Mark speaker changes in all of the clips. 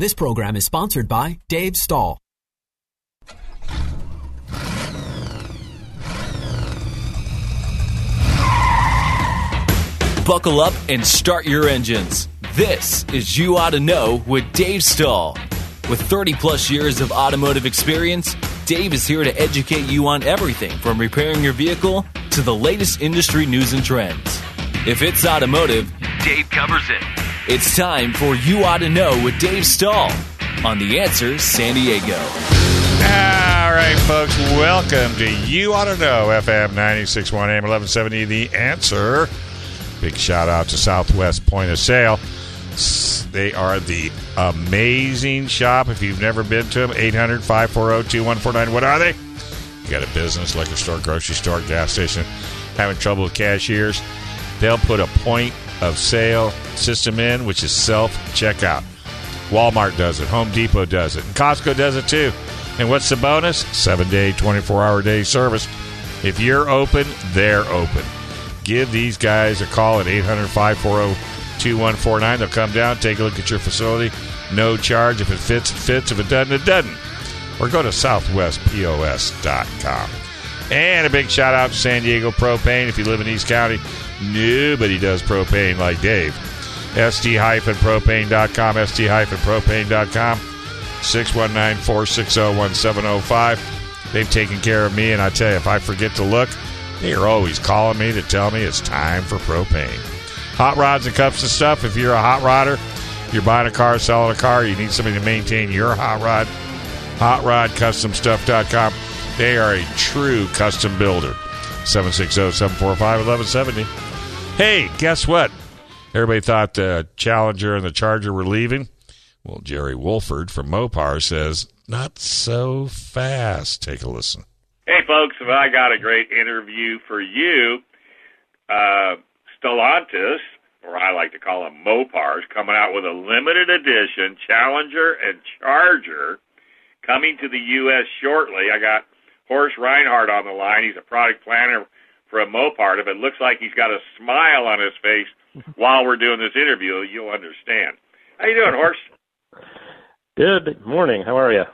Speaker 1: This program is sponsored by Dave Stahl.
Speaker 2: Buckle up and start your engines. This is You Ought to Know with Dave Stahl. With 30 plus years of automotive experience, Dave is here to educate you on everything from repairing your vehicle to the latest industry news and trends. If it's automotive, Dave covers it. It's time for You Ought to Know with Dave Stahl on The Answer San Diego.
Speaker 3: All right, folks, welcome to You Ought to Know, FM 96.1 AM 1170, The Answer. Big shout out to Southwest Point of Sale. They are the amazing shop. If you've never been to them, 800 540 2149. What are they? You got a business, liquor store, grocery store, gas station, having trouble with cashiers. They'll put a point of sale system in, which is self checkout. Walmart does it, Home Depot does it, and Costco does it too. And what's the bonus? Seven day, 24 hour day service. If you're open, they're open. Give these guys a call at 800 540 2149. They'll come down, take a look at your facility. No charge. If it fits, it fits. If it doesn't, it doesn't. Or go to southwestpos.com. And a big shout out to San Diego Propane. If you live in East County, nobody does propane like Dave. ST-propane.com, ST-propane.com, 619-460-1705. They've taken care of me, and I tell you, if I forget to look, they are always calling me to tell me it's time for propane. Hot rods and cups and stuff. If you're a hot rodder, you're buying a car, selling a car, you need somebody to maintain your hot rod, hotrodcustomstuff.com. They are a true custom builder. 760-745-1170. Hey, guess what? Everybody thought the Challenger and the Charger were leaving. Well, Jerry Wolford from Mopar says, not so fast. Take a listen.
Speaker 4: Hey, folks, I got a great interview for you. Uh, Stellantis, or I like to call them Mopars, coming out with a limited edition Challenger and Charger coming to the U.S. shortly. I got Horst Reinhardt on the line. He's a product planner for a Mopar. If it looks like he's got a smile on his face while we're doing this interview, you'll understand. How you doing, Horst?
Speaker 5: Good morning. How are you?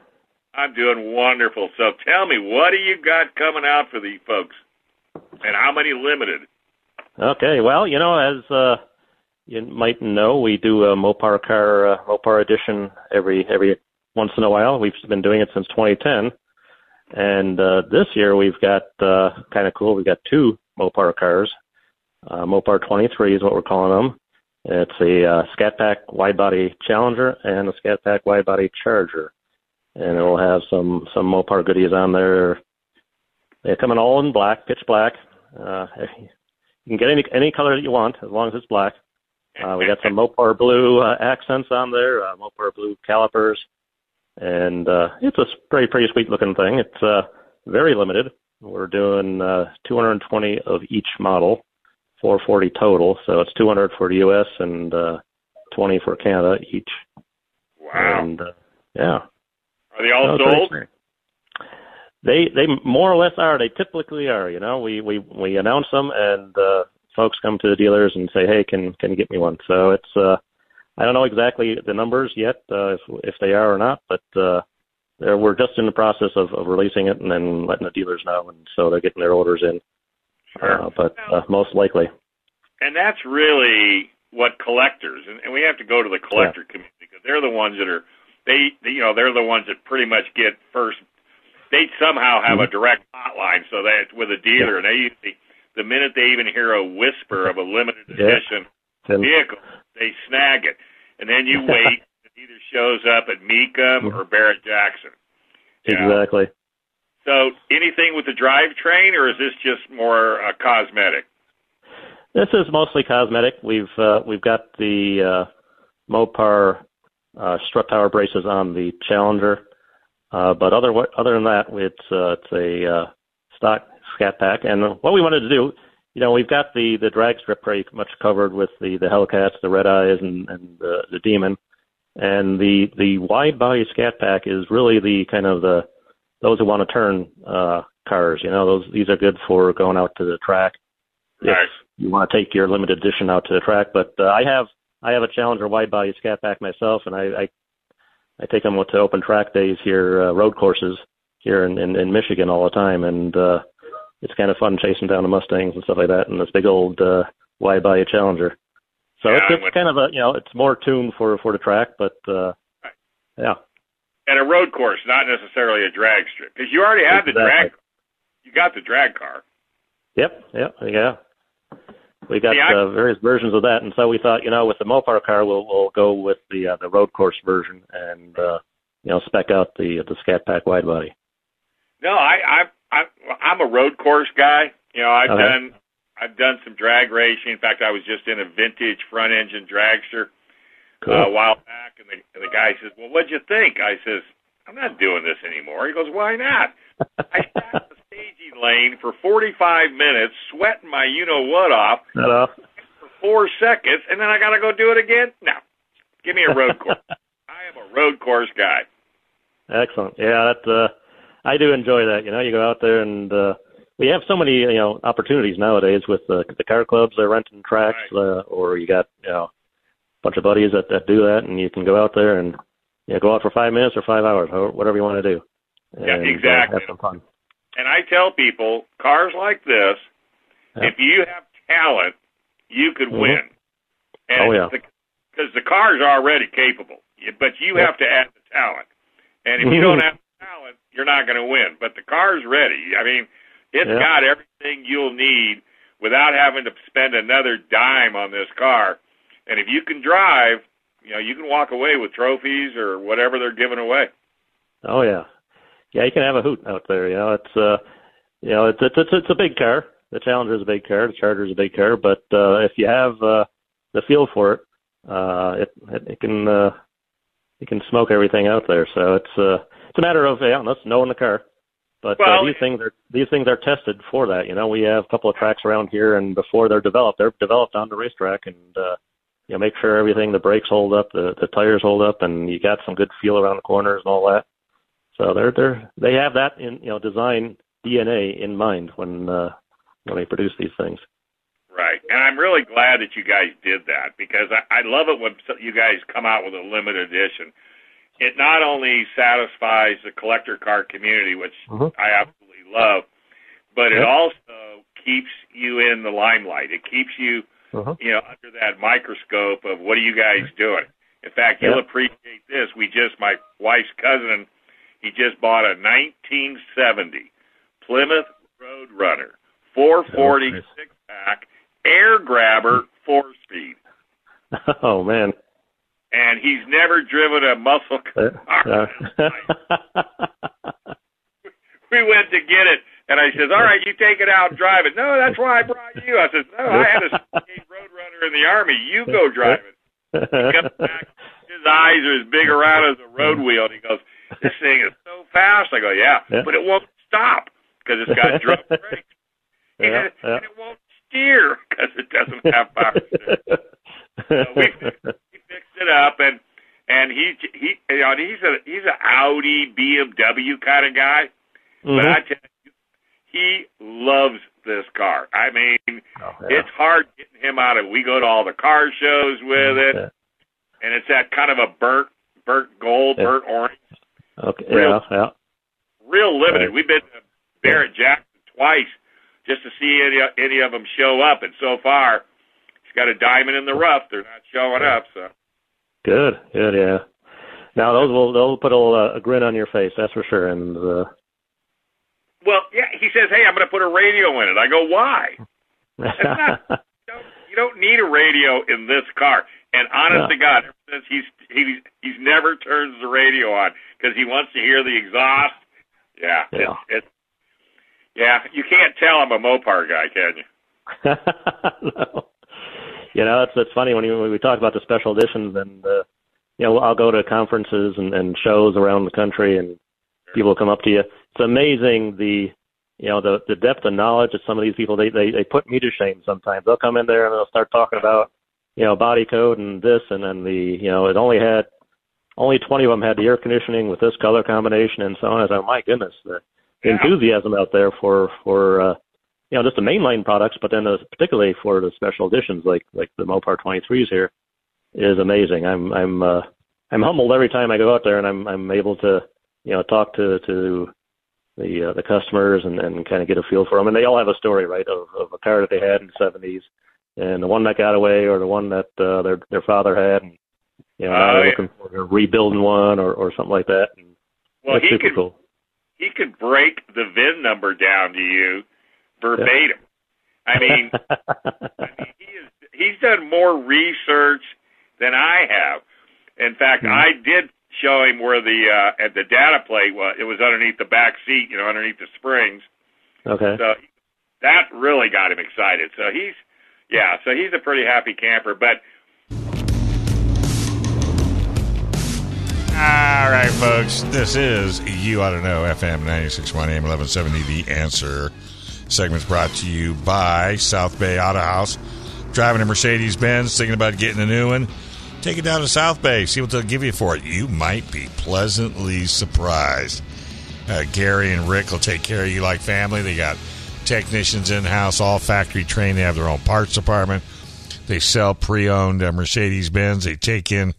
Speaker 4: I'm doing wonderful. So tell me, what do you got coming out for the folks, and how many limited?
Speaker 5: Okay. Well, you know, as uh, you might know, we do a Mopar car uh, Mopar edition every every once in a while. We've been doing it since 2010, and uh, this year we've got uh, kind of cool. We've got two Mopar cars. Uh, Mopar 23 is what we're calling them. It's a uh, Scat Pack wide body Challenger and a Scat Pack wide body Charger, and it'll have some some Mopar goodies on there. They come in all in black, pitch black. Uh, you can get any any color that you want as long as it's black. Uh, we got some Mopar blue uh, accents on there, uh, Mopar blue calipers, and uh, it's a pretty pretty sweet looking thing. It's uh, very limited. We're doing uh, 220 of each model, 440 total. So it's 200 for the U.S. and uh, 20 for Canada each.
Speaker 4: Wow.
Speaker 5: And uh, yeah.
Speaker 4: Are they all
Speaker 5: No,
Speaker 4: sold?
Speaker 5: They they more or less are. They typically are. You know, we we we announce them, and uh, folks come to the dealers and say, "Hey, can can you get me one?" So it's uh, I don't know exactly the numbers yet, uh, if if they are or not, but uh, we're just in the process of, of releasing it and then letting the dealers know, and so they're getting their orders in. Uh, but uh, most likely,
Speaker 4: And that's really what collectors, and, and we have to go to the collector community because they're the ones that are, they, they, you know, they're the ones that pretty much get first. They somehow have a direct hotline, so that with a dealer, and they usually, the minute they even hear a whisper of a limited
Speaker 5: Yeah.
Speaker 4: edition
Speaker 5: Then-
Speaker 4: vehicle, they snag it, and then you wait. it either shows up at Mecum or Barrett Jackson. You know?
Speaker 5: exactly.
Speaker 4: So anything with the drivetrain, or is this just more uh, cosmetic?
Speaker 5: This is mostly cosmetic. We've uh, we've got the uh, Mopar uh, strut tower braces on the Challenger. Uh, but other other than that, it's uh, it's a uh, stock scat pack. And what we wanted to do, you know, we've got the the drag strip pretty much covered with the the Hellcats, the Red Eyes, and and the, the Demon. And the the wide body scat pack is really the kind of the those who want to turn uh, cars. You know, those these are good for going out to the track.
Speaker 4: Right.
Speaker 5: If you want to take your limited edition out to the track, but uh, I have I have a Challenger wide body scat pack myself, and I I, I take them to open track days here, uh, road courses here in, in in Michigan all the time, and uh, it's kind of fun chasing down the Mustangs and stuff like that, and this big old uh, wide body Challenger. So
Speaker 4: Yeah,
Speaker 5: it's, it's kind of a you know it's more tuned for for the track, but uh, yeah,
Speaker 4: And a road course, not necessarily a drag strip, because you already have the drag. You got the drag car.
Speaker 5: Yep, yep, yeah. We got
Speaker 4: Yeah, I-
Speaker 5: uh, various versions of that, and so we thought, you know, with the Mopar car, we'll we'll go with the uh, the road course version, and uh, you know, spec out the the Scat Pack wide body.
Speaker 4: No, I, I, I, I'm a road course guy. You know, I've
Speaker 5: Okay.
Speaker 4: done, I've done some drag racing. In fact, I was just in a vintage front engine dragster
Speaker 5: Cool.
Speaker 4: uh, a while back, and the, and the guy says, "Well, what'd you think?" I says, "I'm not doing this anymore." He goes, "Why not?" I sat in the staging lane for 45 minutes, sweating my you know what off
Speaker 5: off.
Speaker 4: for four seconds, and then I got to go do it again. No, give me a road course. I am a road course guy.
Speaker 5: Excellent. Yeah, that uh, I do enjoy that. You know, you go out there and uh, we have so many you know opportunities nowadays with uh, the car clubs. They're renting tracks, uh, or you got you know a bunch of buddies that that do that, and you can go out there and you know, go out for five minutes or five hours, or whatever you want to do.
Speaker 4: Yeah,
Speaker 5: and, uh, have some fun.
Speaker 4: And I tell people, cars like this,
Speaker 5: Yeah.
Speaker 4: if you have talent, you could
Speaker 5: Mhm.
Speaker 4: win. And
Speaker 5: Oh, yeah.
Speaker 4: Because the car's are already capable, but you
Speaker 5: Yeah.
Speaker 4: have to add the talent. And if you
Speaker 5: Mhm.
Speaker 4: don't have the talent, you're not going to win. But the car's ready. I mean, it's
Speaker 5: Yeah.
Speaker 4: got everything you'll need without having to spend another dime on this car. And if you can drive, you know, you can walk away with trophies or whatever they're giving away.
Speaker 5: Oh yeah, yeah. You can have a hoot out there. You know, it's uh, you know, it's it's it's, it's a big car. The Challenger is a big car. The Charger is a big car. But uh, if you have uh, the feel for it, uh, it, it it can uh, it can smoke everything out there. So it's uh, it's a matter of yeah, let's knowing the car. But
Speaker 4: Well,
Speaker 5: uh, these things are these things are tested for that. You know, we have a couple of tracks around here, and before they're developed, they're developed on the racetrack, and uh, you know, make sure everything the brakes hold up, the the tires hold up, and you got some good feel around the corners and all that. So they're they're they have that in you know design DNA in mind when uh, when they produce these things.
Speaker 4: Right, and I'm really glad that you guys did that because I, I love it when you guys come out with a limited edition. It not only satisfies the collector car community, which
Speaker 5: Mhm.
Speaker 4: I absolutely love, but it also keeps you in the limelight. It keeps you,
Speaker 5: Uh-huh.
Speaker 4: you know, under that microscope of what are you guys doing. In fact, you'll appreciate this. We just, my wife's cousin, he just bought a 1970 Plymouth Roadrunner 440
Speaker 5: Oh, nice.
Speaker 4: six pack air grabber four speed,
Speaker 5: oh man.
Speaker 4: And he's never driven a muscle
Speaker 5: Uh,
Speaker 4: car.
Speaker 5: uh,
Speaker 4: we went to get it, and I says, "All right, you take it out and drive it." No, that's why I brought you. I says, "No, I had a 68 Roadrunner in the army. You go drive it." He comes back, his eyes are as big around as a road wheel, and he goes, "This thing is so fast." I go, "Yeah,
Speaker 5: Yeah.
Speaker 4: but it won't stop because it's got drum brakes." He
Speaker 5: Yeah,
Speaker 4: said,
Speaker 5: yeah.
Speaker 4: and it won't steer because it doesn't have power steering. So we fixed it up and and he he you know he's a he's an Audi BMW kind of guy, but
Speaker 5: Mhm.
Speaker 4: I tell you, he loves this car. I mean,
Speaker 5: Oh, yeah.
Speaker 4: it's hard getting him out of. We go to all the car shows with it,
Speaker 5: Yeah.
Speaker 4: and it's that kind of a burnt burnt gold,
Speaker 5: Yeah.
Speaker 4: burnt orange,
Speaker 5: Okay.
Speaker 4: real-
Speaker 5: Yeah. Yeah.
Speaker 4: real limited.
Speaker 5: Right.
Speaker 4: We've been to Barrett Jackson twice just to see any any of them show up, and so far he's got a diamond in the rough. They're not showing up, so.
Speaker 5: Good. Good. Yeah. Now those will they'll put a, uh, a grin on your face. That's for sure. And uh,
Speaker 4: Well, yeah, he says, "Hey, I'm going to put a radio in it." I go, "Why?" Not, you, don't, you don't need a radio in this car. And honest
Speaker 5: No.
Speaker 4: to God, ever since he's he's he's never turns the radio on because he wants to hear the exhaust. Yeah,
Speaker 5: Yeah.
Speaker 4: It's, it's yeah. You can't tell I'm a Mopar guy, can you?
Speaker 5: no. You know, it's it's funny when you when we talk about the special editions and uh, you know, I'll go to conferences and, and shows around the country, and people come up to you. It's amazing the you know the the depth of knowledge of some of these people. They they they put me to shame sometimes. They'll come in there and they'll start talking about you know body code and this and then the you know it only had only 20 of them had the air conditioning with this color combination and so on. I thought, my goodness, the
Speaker 4: Yeah.
Speaker 5: enthusiasm out there for for uh, you know just the mainline products, but then uh, particularly for the special editions like like the Mopar 23s here is amazing. I'm I'm uh, I'm humbled every time I go out there and I'm I'm able to you know talk to to the uh, the customers and, and kind of get a feel for them. And they all have a story, right, of, of a car that they had in the 70s and the one that got away or the one that uh, their their father had. And, you know, now they're
Speaker 4: yeah.
Speaker 5: looking for rebuilding one or, or something like that. And
Speaker 4: Well,
Speaker 5: that's
Speaker 4: he
Speaker 5: super
Speaker 4: could
Speaker 5: cool.
Speaker 4: he could break the VIN number down to you verbatim. I mean, I mean, he is he's done more research than I have. In fact,
Speaker 5: Hmm.
Speaker 4: I did show him where the uh at the data plate was. It was underneath the back seat, you know, underneath the springs.
Speaker 5: okay.
Speaker 4: So that really got him excited. So he's yeah, so he's a pretty happy camper. But
Speaker 3: All right, folks. This is You Ought to Know, FM 961 AM 1170, The Answer. Segment's brought to you by South Bay Auto House. Driving a Mercedes Benz, thinking about getting a new one? Take it down to South Bay, see what they'll give you for it. You might be pleasantly surprised. Uh, Gary and Rick will take care of you like family. They got technicians in house, all factory trained. They have their own parts department. They sell pre owned uh, Mercedes Benz. They take in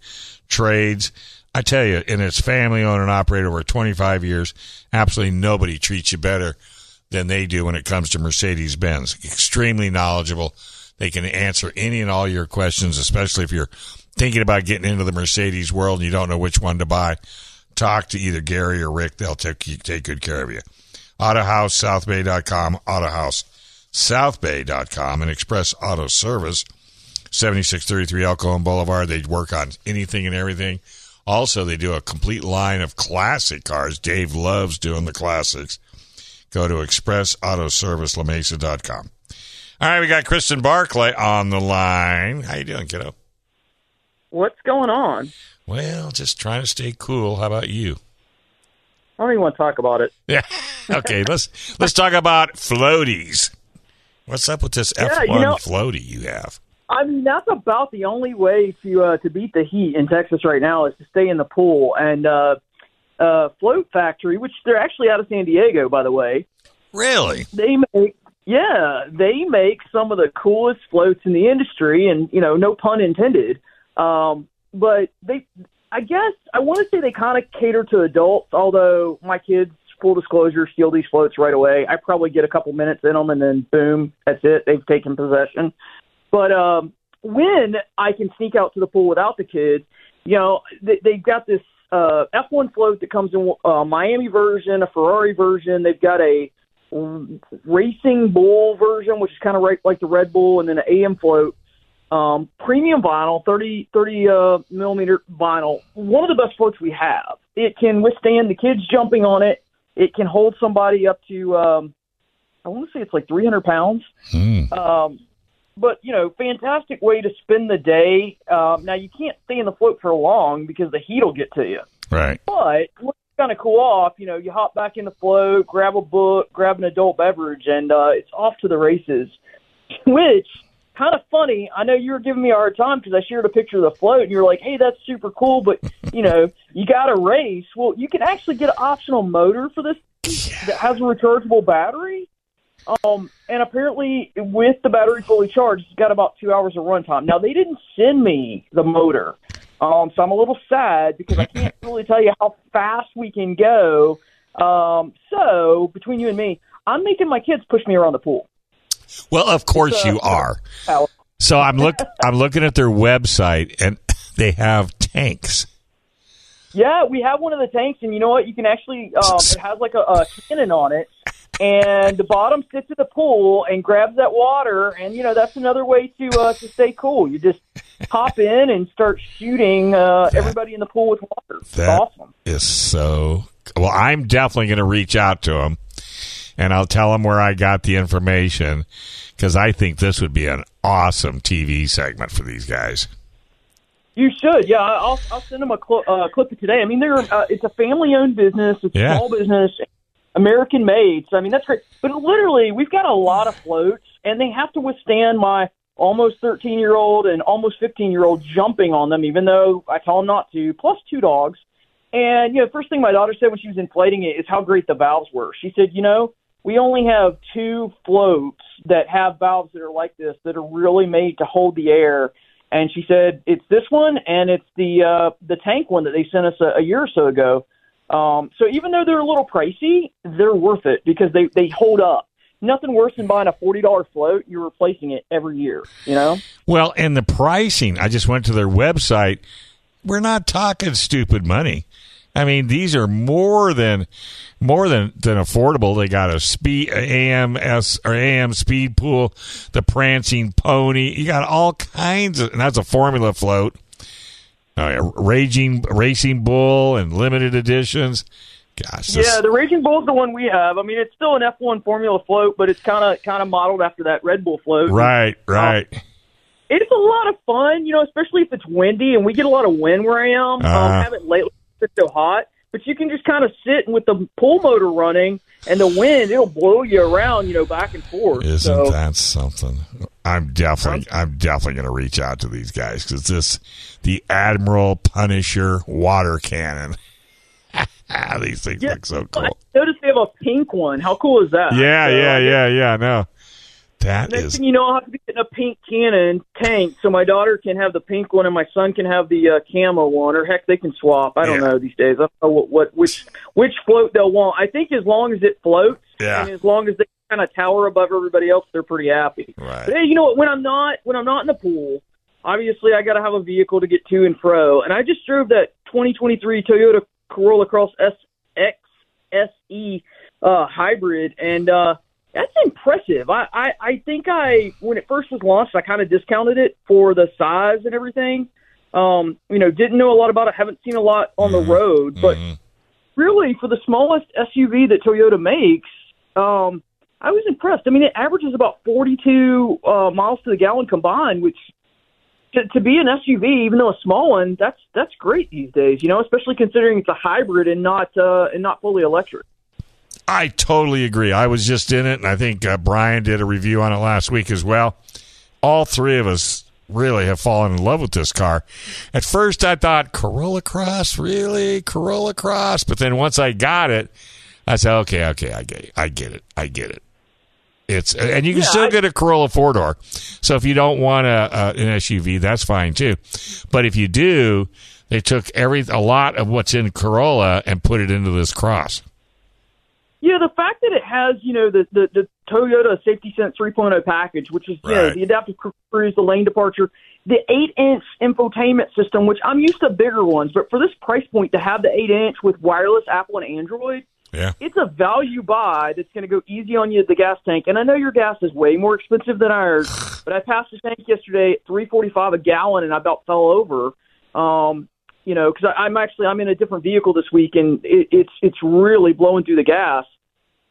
Speaker 3: trades. I tell you, and it's family owned and operated over 25 years. Absolutely nobody treats you better than they do when it comes to Mercedes Benz. Extremely knowledgeable. They can answer any and all your questions, especially if you're thinking about getting into the Mercedes world and you don't know which one to buy. Talk to either Gary or Rick. They'll take, take good care of you. Autohouse, southbay.com, Autohouse, southbay.com, and Express Auto Service, 7633 El Cajon Boulevard. They work on anything and everything. Also, they do a complete line of classic cars. Dave loves doing the classics. Go to expressautoservicelamesa.com. All right, we got Kristen Barclay on the line. How you doing, kiddo?
Speaker 6: What's going on?
Speaker 3: Well, just trying to stay cool. How about you?
Speaker 6: I don't even want to talk about it.
Speaker 3: Yeah. Okay, let's let's talk about floaties. What's up with this
Speaker 6: Yeah,
Speaker 3: F1
Speaker 6: you know-
Speaker 3: floaty you have?
Speaker 6: I mean, that's about the only way to uh, to beat the heat in Texas right now is to stay in the pool. And uh, uh, Float Factory, which they're actually out of San Diego, by the way,
Speaker 3: Really?
Speaker 6: they make yeah they make some of the coolest floats in the industry, and you know, no pun intended. Um, but they, I guess, I want to say they kind of cater to adults. Although my kids, full disclosure, steal these floats right away. I probably get a couple minutes in them, and then boom, that's it. They've taken possession. But um, when I can sneak out to the pool without the kids, you know, they, they've got this uh, F1 float that comes in a Miami version, a Ferrari version. They've got a Racing Bull version, which is kind of right like the Red Bull, and then an AM float. Um, premium vinyl, 30, 30 uh, millimeter vinyl. One of the best floats we have. It can withstand the kids jumping on it. It can hold somebody up to, um, I want to say it's like 300 pounds.
Speaker 3: Hmm.
Speaker 6: Um, but you know, fantastic way to spend the day. Um, now you can't stay in the float for long because the heat will get to you.
Speaker 3: Right.
Speaker 6: But when you kind of cool off, you know, you hop back in the float, grab a book, grab an adult beverage, and uh, it's off to the races. Which kind of funny. I know you were giving me a hard time because I shared a picture of the float, and you were like, "Hey, that's super cool," but you know, you got to race. Well, you can actually get an optional motor for this that has a rechargeable battery. Um, and apparently, with the battery fully charged, it's got about two hours of runtime. Now, they didn't send me the motor, um, so I'm a little sad because I can't really tell you how fast we can go. Um, so, between you and me, I'm making my kids push me around the pool.
Speaker 3: Well, of course you are. So I'm look I'm looking at their website and they have tanks.
Speaker 6: Yeah, we have one of the tanks, and you know what? You can actually um, it has like a, a cannon on it, and the bottom sits at the pool and grabs that water, and you know that's another way to uh, to stay cool. You just hop in and start shooting uh, everybody in the pool with water. It's
Speaker 3: That
Speaker 6: awesome.
Speaker 3: is so well. I'm definitely going to reach out to them and I'll tell them where I got the information because I think this would be an awesome TV segment for these guys.
Speaker 6: You should. Yeah, I'll I'll send them a cl- uh, clip of today. I mean, they're uh, it's a family owned business. It's
Speaker 3: Yeah.
Speaker 6: a small business, American made. So I mean, that's great. But literally, we've got a lot of floats, and they have to withstand my almost 13 year old and almost 15 year old jumping on them, even though I tell them not to. Plus two dogs. And you know, first thing my daughter said when she was inflating it is how great the valves were. She said, you know, we only have two floats that have valves that are like this that are really made to hold the air. And she said it's this one and it's the uh, the tank one that they sent us a, a year or so ago. Um, so even though they're a little pricey, they're worth it because they they hold up. Nothing worse than buying a forty dollar float. You're replacing it every year. You know.
Speaker 3: Well, and the pricing, I just went to their website. We're not talking stupid money. I mean, these are more than more than than affordable. They got a speed AMS or AM speed pool, the prancing pony. You got all kinds of, and that's a formula float. Oh, yeah, raging racing bull and limited editions. Gosh, this-
Speaker 6: Yeah, the Raging Bull's the one we have. I mean, it's still an F1 Formula float, but it's kind of kind of modeled after that Red Bull float.
Speaker 3: right, right.
Speaker 6: It's a lot of fun, you know, especially if it's windy, and we get a lot of wind where I am.
Speaker 3: Uh-huh.
Speaker 6: Um, haven't lately it's so hot, but you can just kind of sit with the pool motor running and the wind, it'll blow you around, you know, back and forth.
Speaker 3: Isn't
Speaker 6: so,
Speaker 3: that something? I'm definitely, I'm definitely going to reach out to these guys because this, the Admiral Punisher water cannon. these things
Speaker 6: Yeah,
Speaker 3: look so
Speaker 6: I
Speaker 3: cool.
Speaker 6: noticed they have a pink one. How cool is that?
Speaker 3: Yeah,
Speaker 6: So,
Speaker 3: yeah, yeah, yeah. No, that
Speaker 6: Next
Speaker 3: is
Speaker 6: thing you know, I'll have to be getting a pink cannon tank so my daughter can have the pink one and my son can have the uh, camo one, or heck, they can swap. I don't
Speaker 3: Yeah.
Speaker 6: know these days. I don't know what, what which which float they'll want. I think as long as it floats
Speaker 3: Yeah.
Speaker 6: and as long as they kind of tower above everybody else, they're pretty happy.
Speaker 3: right.
Speaker 6: But hey, you know what? When I'm not when I'm not in the pool, obviously I got to have a vehicle to get to and fro. And I just drove that 2023 Toyota Corolla Cross SX SE uh, hybrid, and uh, that's impressive. I, I I think I when it first was launched, I kind of discounted it for the size and everything. Um, you know, didn't know a lot about it, haven't seen a lot on the road, but really for the smallest SUV that Toyota makes, um, I was impressed. I mean, it averages about 42 uh, miles to the gallon combined, which to, to be an SUV, even though a small one, that's that's great these days. You know, especially considering it's a hybrid and not uh, and not fully electric.
Speaker 3: I totally agree. I was just in it, and I think uh, Brian did a review on it last week as well. All three of us really have fallen in love with this car. At first, I thought Corolla Cross, really Corolla Cross, but then once I got it, I said, okay, okay, I get it, I get it, I get it. It's and you can
Speaker 6: Yeah,
Speaker 3: still
Speaker 6: I-
Speaker 3: get a Corolla four door. So if you don't want a, a an SUV, that's fine too. But if you do, they took every a lot of what's in Corolla and put it into this Cross.
Speaker 6: Yeah, the fact that it has, you know, the the, the Toyota Safety Sense 3.0 package, which is you know the adaptive cruise, the lane departure, the eight inch infotainment system, which I'm used to bigger ones, but for this price point to have the eight inch with wireless Apple and Android,
Speaker 3: Yeah.
Speaker 6: it's a value buy that's going to go easy on you at the gas tank. And I know your gas is way more expensive than ours, but I passed the tank yesterday at 3.45 a gallon, and I about fell over. Um, you know, because I'm actually I'm in a different vehicle this week, and it, it's it's really blowing through the gas.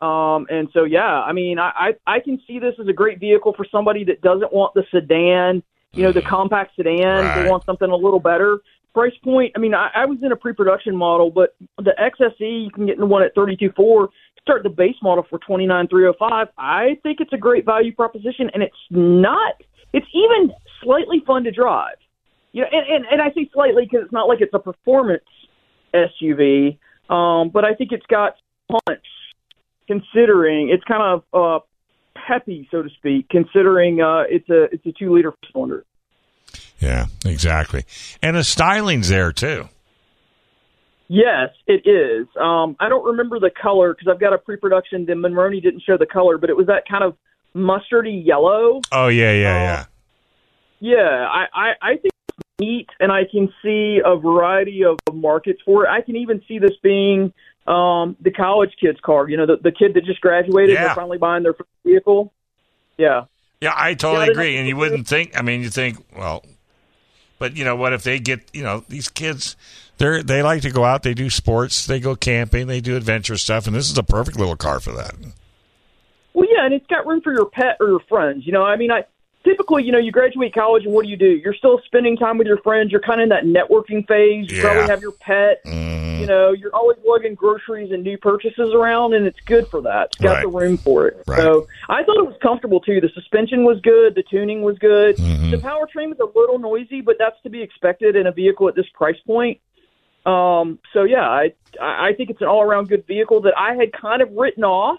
Speaker 6: Um, and so yeah, I mean, I, I I can see this as a great vehicle for somebody that doesn't want the sedan, you know, the compact sedan.
Speaker 3: Right.
Speaker 6: They want something a little better price point. I mean, I, I was in a pre-production model, but the XSE you can get in one at thirty-two four. Start the base model for twenty nine three hundred five. I think it's a great value proposition, and it's not. It's even slightly fun to drive. You know, and, and, and I say slightly because it's not like it's a performance SUV, um, but I think it's got punch. Considering it's kind of uh, peppy, so to speak. Considering uh, it's a it's a two liter cylinder.
Speaker 3: Yeah, exactly. And the styling's there too.
Speaker 6: Yes, it is. Um, I don't remember the color because I've got a pre-production. The Monroney didn't show the color, but it was that kind of mustardy yellow.
Speaker 3: Oh yeah, yeah, yeah.
Speaker 6: Yeah, I, I, I think it's neat, and I can see a variety of markets for it. I can even see this being um, the college kid's car. You know, the, the kid that just graduated,
Speaker 3: Yeah.
Speaker 6: they're finally buying their first vehicle. Yeah.
Speaker 3: Yeah, I totally
Speaker 6: Yeah,
Speaker 3: agree. And you wouldn't think. I mean, you think, well, but you know what? If they get, you know, these kids, they're they like to go out. They do sports. They go camping. They do adventure stuff. And this is a perfect little car for that.
Speaker 6: Well, yeah, and it's got room for your pet or your friends. You know, I mean, I typically, you know, you graduate college and what do you do? You're still spending time with your friends. You're kind of in that networking phase. You
Speaker 3: Yeah.
Speaker 6: probably have your pet. Mm.
Speaker 3: Mhm.
Speaker 6: You know, you're always lugging groceries and new purchases around, and it's good for that. It's got
Speaker 3: Right.
Speaker 6: the room for it.
Speaker 3: Right.
Speaker 6: So I thought it was comfortable too. The suspension was good. The tuning was good.
Speaker 3: Mhm.
Speaker 6: The powertrain was a little noisy, but that's to be expected in a vehicle at this price point. Um, so yeah, I I I think it's an all around good vehicle that I had kind of written off.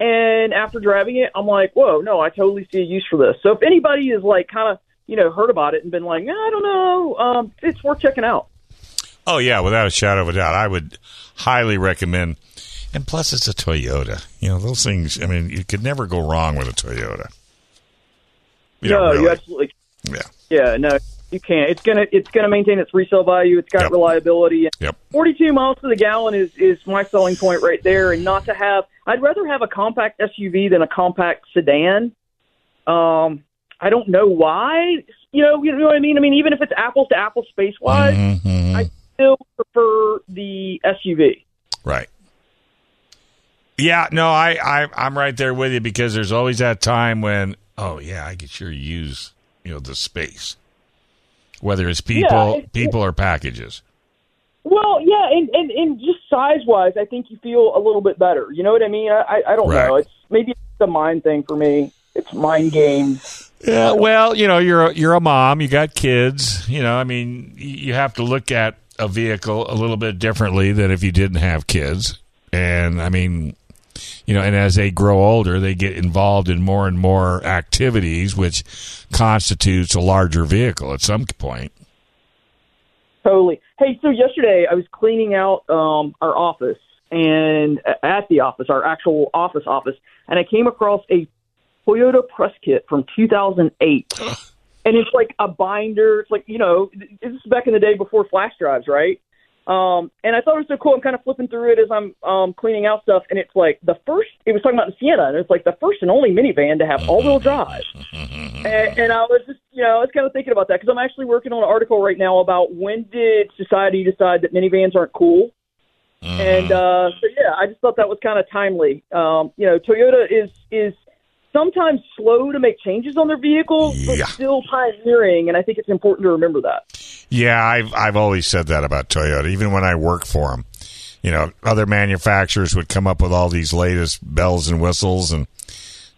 Speaker 6: And after driving it, I'm like, whoa, no, I totally see a use for this. So if anybody is like kind of you know heard about it and been like, I don't know, um, it's worth checking out.
Speaker 3: Oh yeah, without a shadow of a doubt, I would highly recommend. And plus, it's a Toyota. You know those things. I mean, you could never go wrong with a Toyota. You
Speaker 6: no, you absolutely
Speaker 3: Yeah.
Speaker 6: Yeah, no, you can't. It's gonna it's gonna maintain its resale value. It's got
Speaker 3: Yep.
Speaker 6: reliability.
Speaker 3: Yep.
Speaker 6: 42 miles to the gallon is is my selling point right there. And not to have, I'd rather have a compact SUV than a compact sedan. Um, I don't know why. You know, you know what I mean. I mean, even if it's apples to apples space wise,
Speaker 3: Mhm.
Speaker 6: I still prefer the SUV.
Speaker 3: Right. Yeah, no, I, I I'm right there with you because there's always that time when oh yeah, I could sure use you know the space, whether it's people,
Speaker 6: Yeah, it-
Speaker 3: people or packages.
Speaker 6: Well, yeah, and, and, and just size wise, I think you feel a little bit better. You know what I mean? I, I, I don't
Speaker 3: Right.
Speaker 6: know. It's maybe it's the mind thing for me. It's mind games.
Speaker 3: Yeah, well, you know, you're a, you're a mom, you got kids, you know, I mean, you have to look at a vehicle a little bit differently than if you didn't have kids. And I mean, you know, and as they grow older, they get involved in more and more activities which constitutes a larger vehicle at some point.
Speaker 6: Totally. Hey, so yesterday I was cleaning out um, our office and at the office, our actual office office, and I came across a Toyota press kit from 2008. And it's like a binder. It's like, you know, this is back in the day before flash drives, right? Um, and I thought it was so cool. I'm kind of flipping through it as I'm um, cleaning out stuff, and it's like the first. It was talking about the Sienna, and it's like the first and only minivan to have all-wheel drive. and, and I was just, you know, I was kind of thinking about that because I'm actually working on an article right now about when did society decide that minivans aren't cool. And uh, so yeah, I just thought that was kind of timely. Um, you know, Toyota is is sometimes slow to make changes on their vehicles,
Speaker 3: Yeah.
Speaker 6: but still pioneering, and I think it's important to remember that.
Speaker 3: Yeah, I've I've always said that about Toyota. Even when I worked for them, you know, other manufacturers would come up with all these latest bells and whistles, and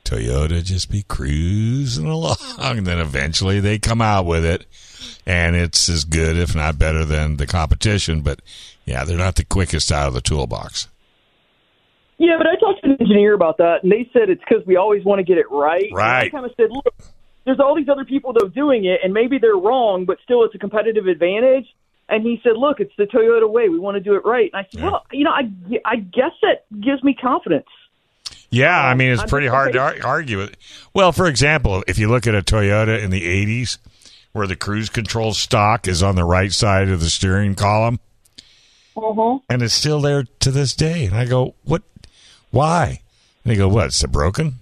Speaker 3: Toyota just be cruising along. And then eventually they come out with it, and it's as good, if not better, than the competition. But yeah, they're not the quickest out of the toolbox.
Speaker 6: Yeah, but I talked to an engineer about that, and they said it's because we always want to get it right. And I
Speaker 3: Right.
Speaker 6: kind of said, look, there's all these other people are doing it, and maybe they're wrong, but still it's a competitive advantage. And he said, look, it's the Toyota way. We want to do it right. And I said,
Speaker 3: Yeah.
Speaker 6: well, you know, I, I guess that gives me confidence.
Speaker 3: Yeah, I mean it's pretty hard to ar- argue it. Well, for example, if you look at a Toyota in the '80s, where the cruise control stock is on the right side of the steering column,
Speaker 6: Uh-huh.
Speaker 3: and it's still there to this day. And I go, what? Why? And they go, what? Is it broken?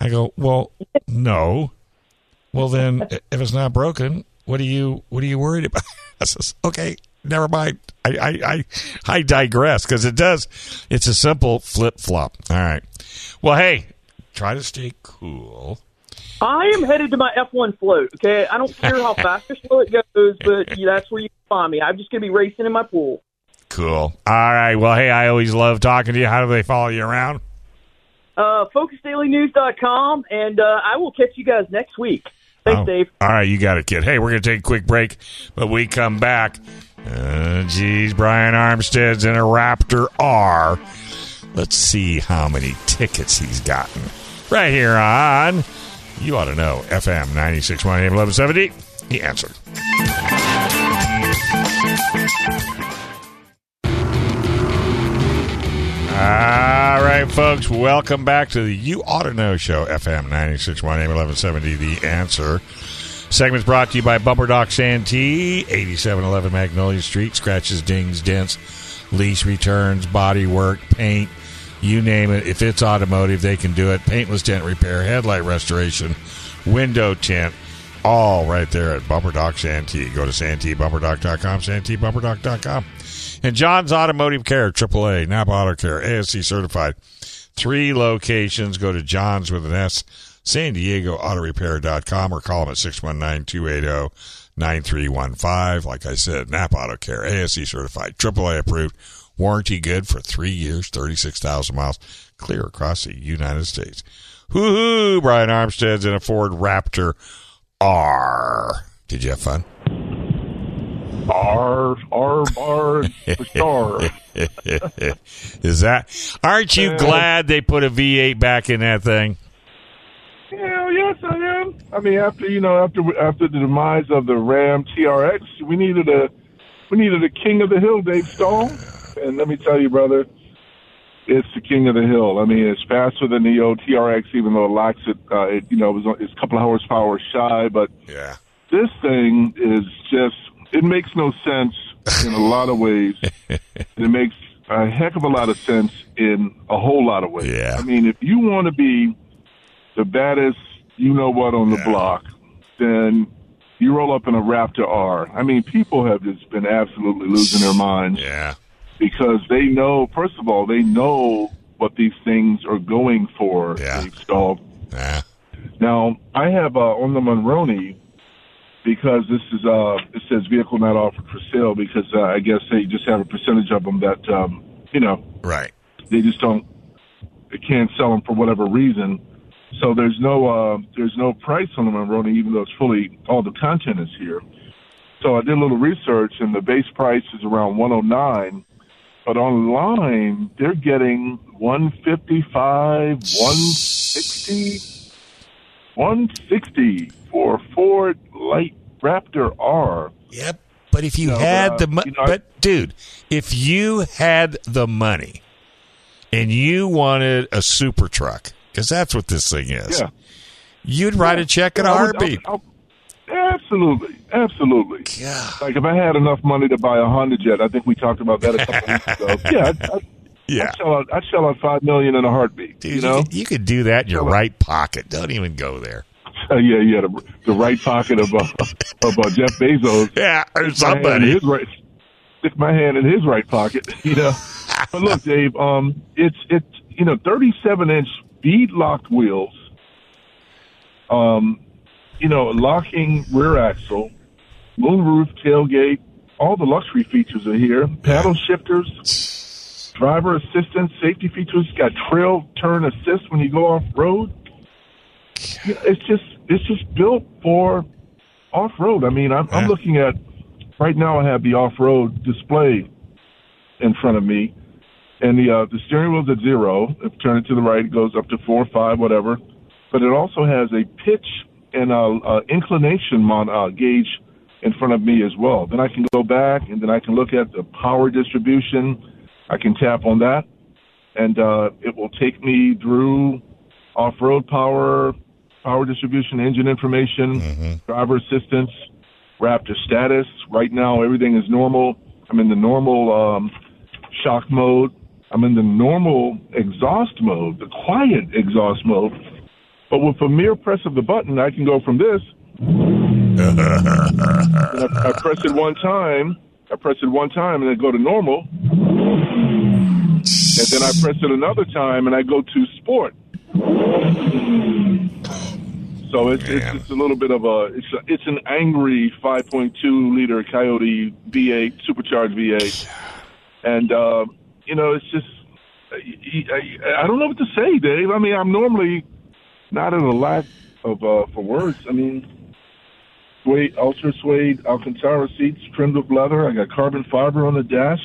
Speaker 3: I go, well, no. Well, then, if it's not broken, what are you what are you worried about? I says, okay, never mind. I I I, I digress because it does. It's a simple flip flop. All right. Well, hey, try to stay cool.
Speaker 6: I am headed to my F1 float. Okay, I don't care how fast or slow it goes, but yeah, that's where you find me. I'm just going to be racing in my pool.
Speaker 3: Cool. All right. Well, hey, I always love talking to you. How do they follow you around?
Speaker 6: Uh, FocusDailyNews.com, and uh, I will catch you guys next week. Thanks,
Speaker 3: Oh,
Speaker 6: Dave.
Speaker 3: All right, you got it, kid. Hey, we're going to take a quick break, but we come back. Uh, geez, Brian Armstead's in a Raptor R. Let's see how many tickets he's gotten. Right here on, you ought to know, FM 96.1 AM 1170. The answer. All right, folks, welcome back to the You Ought to Know Show, FM 96.1 AM 1170, The Answer. Segment's brought to you by Bumper Dock Santee, 8711 Magnolia Street. Scratches, dings, dents, lease returns, body work, paint, you name it. If it's automotive, they can do it. Paintless dent repair, headlight restoration, window tint, all right there at Bumper Dock Santee. Go to SanteeBumperDock.com, SanteeBumperDock.com. And John's Automotive Care, AAA, Napa Auto Care, ASE certified. Three locations. Go to John's with an S, San Diego Auto Repair.com or call them at 619 280 9315. Like I said, Napa Auto Care, ASE certified, AAA approved, warranty good for three years, 36,000 miles, clear across the United States. Hoo hoo! Brian Armstead's in a Ford Raptor R. Did you have fun?
Speaker 7: R R R star.
Speaker 3: Is that? Aren't you
Speaker 7: Uh,
Speaker 3: glad they put a V8 back in that thing?
Speaker 7: Hell yes, I am. I mean, after you know, after after the demise of the Ram TRX, we needed a we needed a king of the hill, Dave Stahl. And let me tell you, brother, it's the king of the hill. I mean, it's faster than the old TRX, even though it lacks it. Uh, it you know, it was it's a couple of horsepower shy, but
Speaker 3: yeah,
Speaker 7: this thing is just it makes no sense in a lot of ways. and it makes a heck of a lot of sense in a whole lot of ways.
Speaker 3: Yeah.
Speaker 7: I mean, if you want to be the baddest, you know what, on the block, then you roll up in a Raptor R. I mean, people have just been absolutely losing their minds.
Speaker 3: Yeah.
Speaker 7: Because they know, first of all, they know what these things are going for. Yeah.
Speaker 3: Yeah.
Speaker 7: Now, I have uh, on the Monroney because this is uh it says vehicle not offered for sale because uh, I guess they just have a percentage of them that um you know
Speaker 3: right.
Speaker 7: they just don't they can't sell them for whatever reason. So there's no uh there's no price on the Monroney even though it's fully all the content is here. So I did a little research and the base price is around 109 but online they're getting 155 160 160 for Ford Light Raptor R.
Speaker 3: Yep. But if you
Speaker 7: No,
Speaker 3: had
Speaker 7: uh,
Speaker 3: the money,
Speaker 7: you know, I-
Speaker 3: but dude, if you had the money and you wanted a super truck, because that's what this thing is,
Speaker 7: Yeah.
Speaker 3: you'd write a check in a
Speaker 7: I would-
Speaker 3: heartbeat.
Speaker 7: I- I- absolutely, absolutely. Yeah. Like if I had enough money to buy a Honda Jet, I think we talked about that a couple of weeks ago. Yeah, I'd, I'd,
Speaker 3: Yeah.
Speaker 7: I'd sell out. I'd sell out five million in a heartbeat.
Speaker 3: Dude,
Speaker 7: you know,
Speaker 3: could, you could do that in your right pocket. Don't even go there.
Speaker 7: Uh, yeah, yeah, the, the right pocket of uh, of uh, Jeff Bezos.
Speaker 3: Yeah, or somebody.
Speaker 7: His right, stick my hand in his right pocket. You know. but look, Dave. Um, it's it's you know 37 inch bead locked wheels. Um, you know, locking rear axle, moonroof, tailgate, all the luxury features are here. Paddle shifters, driver assistance, safety features. Got trail turn assist when you go off road. You know, It's just it's just built for off road. I mean, I'm, I'm looking at right now. I have the off road display in front of me, and the uh, the steering wheel's at zero. If you turn it to the right, it goes up to four, five, whatever. But it also has a pitch and a, a inclination mon- uh, gauge in front of me as well. Then I can go back and then I can look at the power distribution. I can tap on that, and uh, it will take me through off-road power, power distribution, engine information, driver assistance, Raptor status. Right now, everything is normal. I'm in the normal um, shock mode. I'm in the normal exhaust mode, the quiet exhaust mode. But with a mere press of the button, I can go from this. I, I press it one time. I press it one time, and then go to normal. And then I press it another time, and I go to sport. So it's it's, it's a little bit of a it's a, it's an angry 5.2 liter Coyote V8 supercharged V8, and uh, you know it's just I, I, I don't know what to say, Dave. I mean, I'm normally not in a lack of uh, for words. I mean, suede, ultra suede Alcantara seats trimmed with leather. I got carbon fiber on the dash.